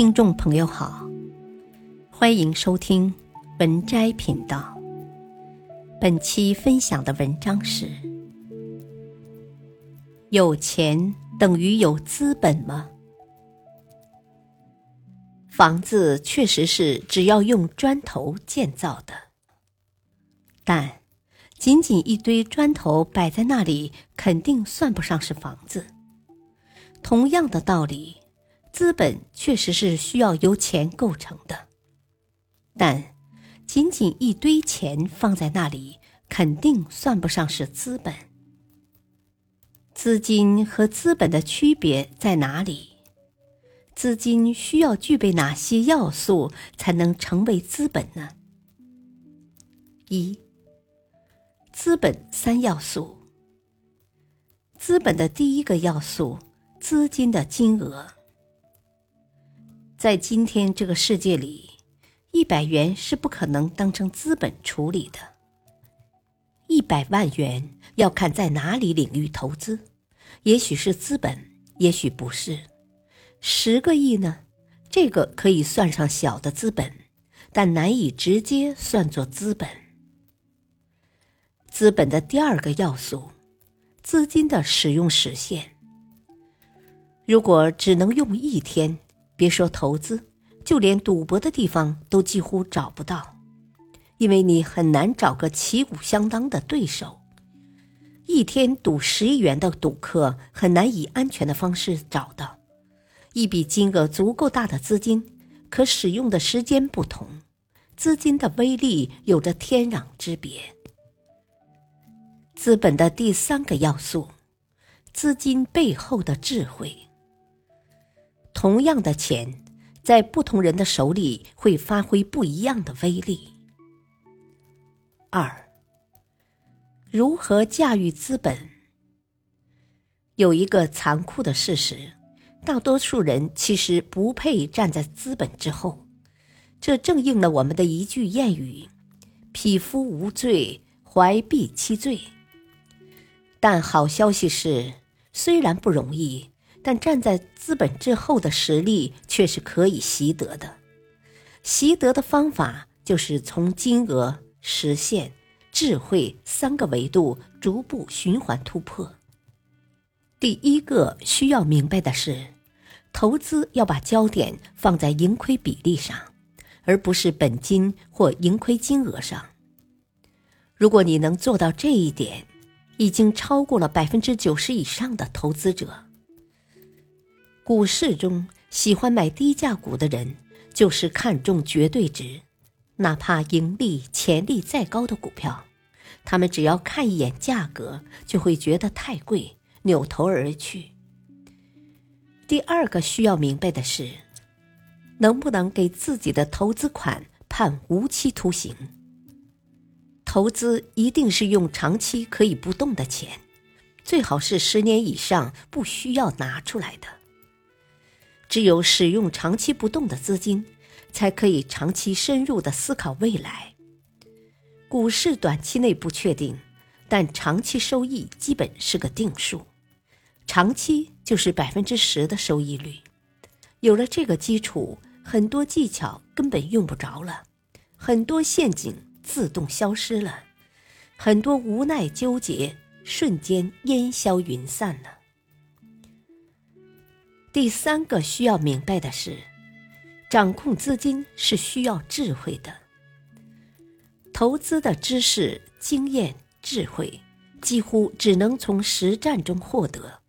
听众朋友好，欢迎收听文摘频道。本期分享的文章是：有钱等于有资本吗？房子确实是只要用砖头建造的，但仅仅一堆砖头摆在那里，肯定算不上是房子。同样的道理。资本确实是需要由钱构成的，但仅仅一堆钱放在那里，肯定算不上是资本。资金和资本的区别在哪里？资金需要具备哪些要素才能成为资本呢？一、资本三要素。资本的第一个要素，资金的金额。在今天这个世界里，一百元是不可能当成资本处理的。一百万元要看在哪里领域投资，也许是资本，也许不是。十个亿呢？这个可以算上小的资本，但难以直接算作资本。资本的第二个要素，资金的使用时限。如果只能用一天。别说投资，就连赌博的地方都几乎找不到，因为你很难找个旗鼓相当的对手。一天赌十亿元的赌客很难以安全的方式找到。一笔金额足够大的资金，可使用的时间不同，资金的威力有着天壤之别。资本的第三个要素，资金背后的智慧。同样的钱，在不同人的手里会发挥不一样的威力。二，如何驾驭资本？有一个残酷的事实：大多数人其实不配站在资本之后。这正应了我们的一句谚语：“匹夫无罪，怀璧其罪。”但好消息是，虽然不容易。但站在资本之后的实力却是可以习得的。习得的方法就是从金额、实现、智慧三个维度逐步循环突破。第一个需要明白的是，投资要把焦点放在盈亏比例上，而不是本金或盈亏金额上。如果你能做到这一点，已经超过了百分之九十以上的投资者。股市中喜欢买低价股的人，就是看重绝对值，哪怕盈利潜力再高的股票，他们只要看一眼价格，就会觉得太贵，扭头而去。第二个需要明白的是，能不能给自己的投资款判无期徒刑？投资一定是用长期可以不动的钱，最好是十年以上不需要拿出来的。只有使用长期不动的资金，才可以长期深入的思考未来。股市短期内不确定，但长期收益基本是个定数，长期就是百分之十的收益率。有了这个基础，很多技巧根本用不着了，很多陷阱自动消失了，很多无奈纠结瞬间烟消云散了。第三个需要明白的是，掌控资金是需要智慧的。投资的知识、经验、智慧，几乎只能从实战中获得。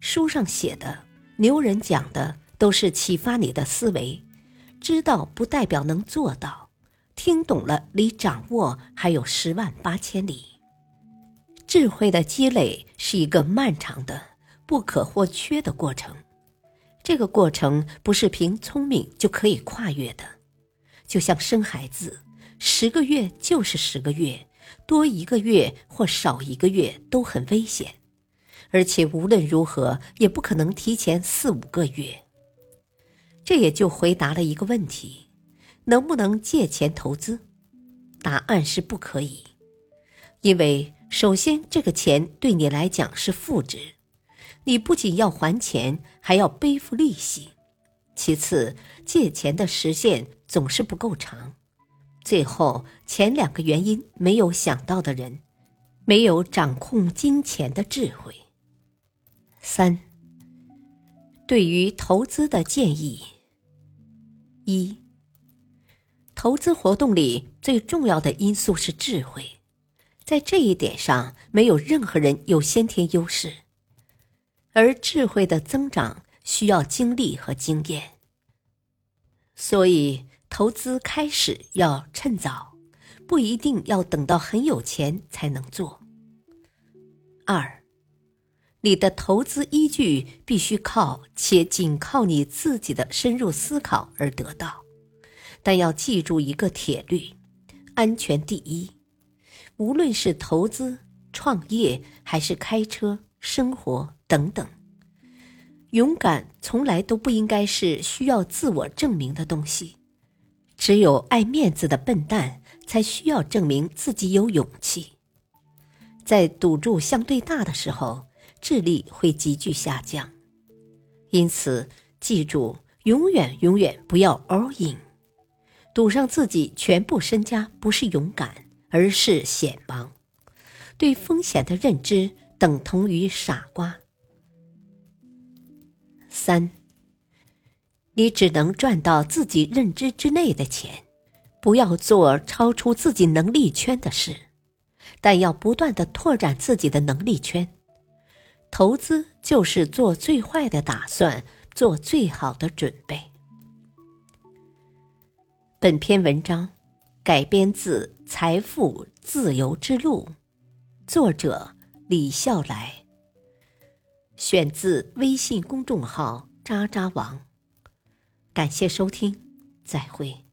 书上写的、牛人讲的，都是启发你的思维。知道不代表能做到，听懂了离掌握还有十万八千里。智慧的积累是一个漫长的、不可或缺的过程。这个过程不是凭聪明就可以跨越的，就像生孩子，十个月就是十个月，多一个月或少一个月都很危险，而且无论如何也不可能提前四五个月。这也就回答了一个问题：能不能借钱投资？答案是不可以，因为首先这个钱对你来讲是负值。你不仅要还钱，还要背负利息。其次，借钱的时限总是不够长。最后，前两个原因没有想到的人，没有掌控金钱的智慧。三，对于投资的建议：一，投资活动里最重要的因素是智慧，在这一点上，没有任何人有先天优势，而智慧的增长需要经历和经验，所以。投资开始要趁早，不一定要等到很有钱才能做。二，你的投资依据必须靠且仅靠你自己的深入思考而得到，但要记住一个铁律：安全第一。无论是投资、创业，还是开车、生活等等，勇敢从来都不应该是需要自我证明的东西。只有爱面子的笨蛋才需要证明自己有勇气。在赌注相对大的时候，智力会急剧下降。因此，记住，永远永远不要 all in，赌上自己全部身家不是勇敢，而是险盲。对风险的认知等同于傻瓜。三。你只能赚到自己认知之内的钱，不要做超出自己能力圈的事，但要不断的拓展自己的能力圈。投资就是做最坏的打算，做最好的准备。本篇文章改编自《财富自由之路》，作者李笑来，选自微信公众号“渣渣王”。感谢收听，再会。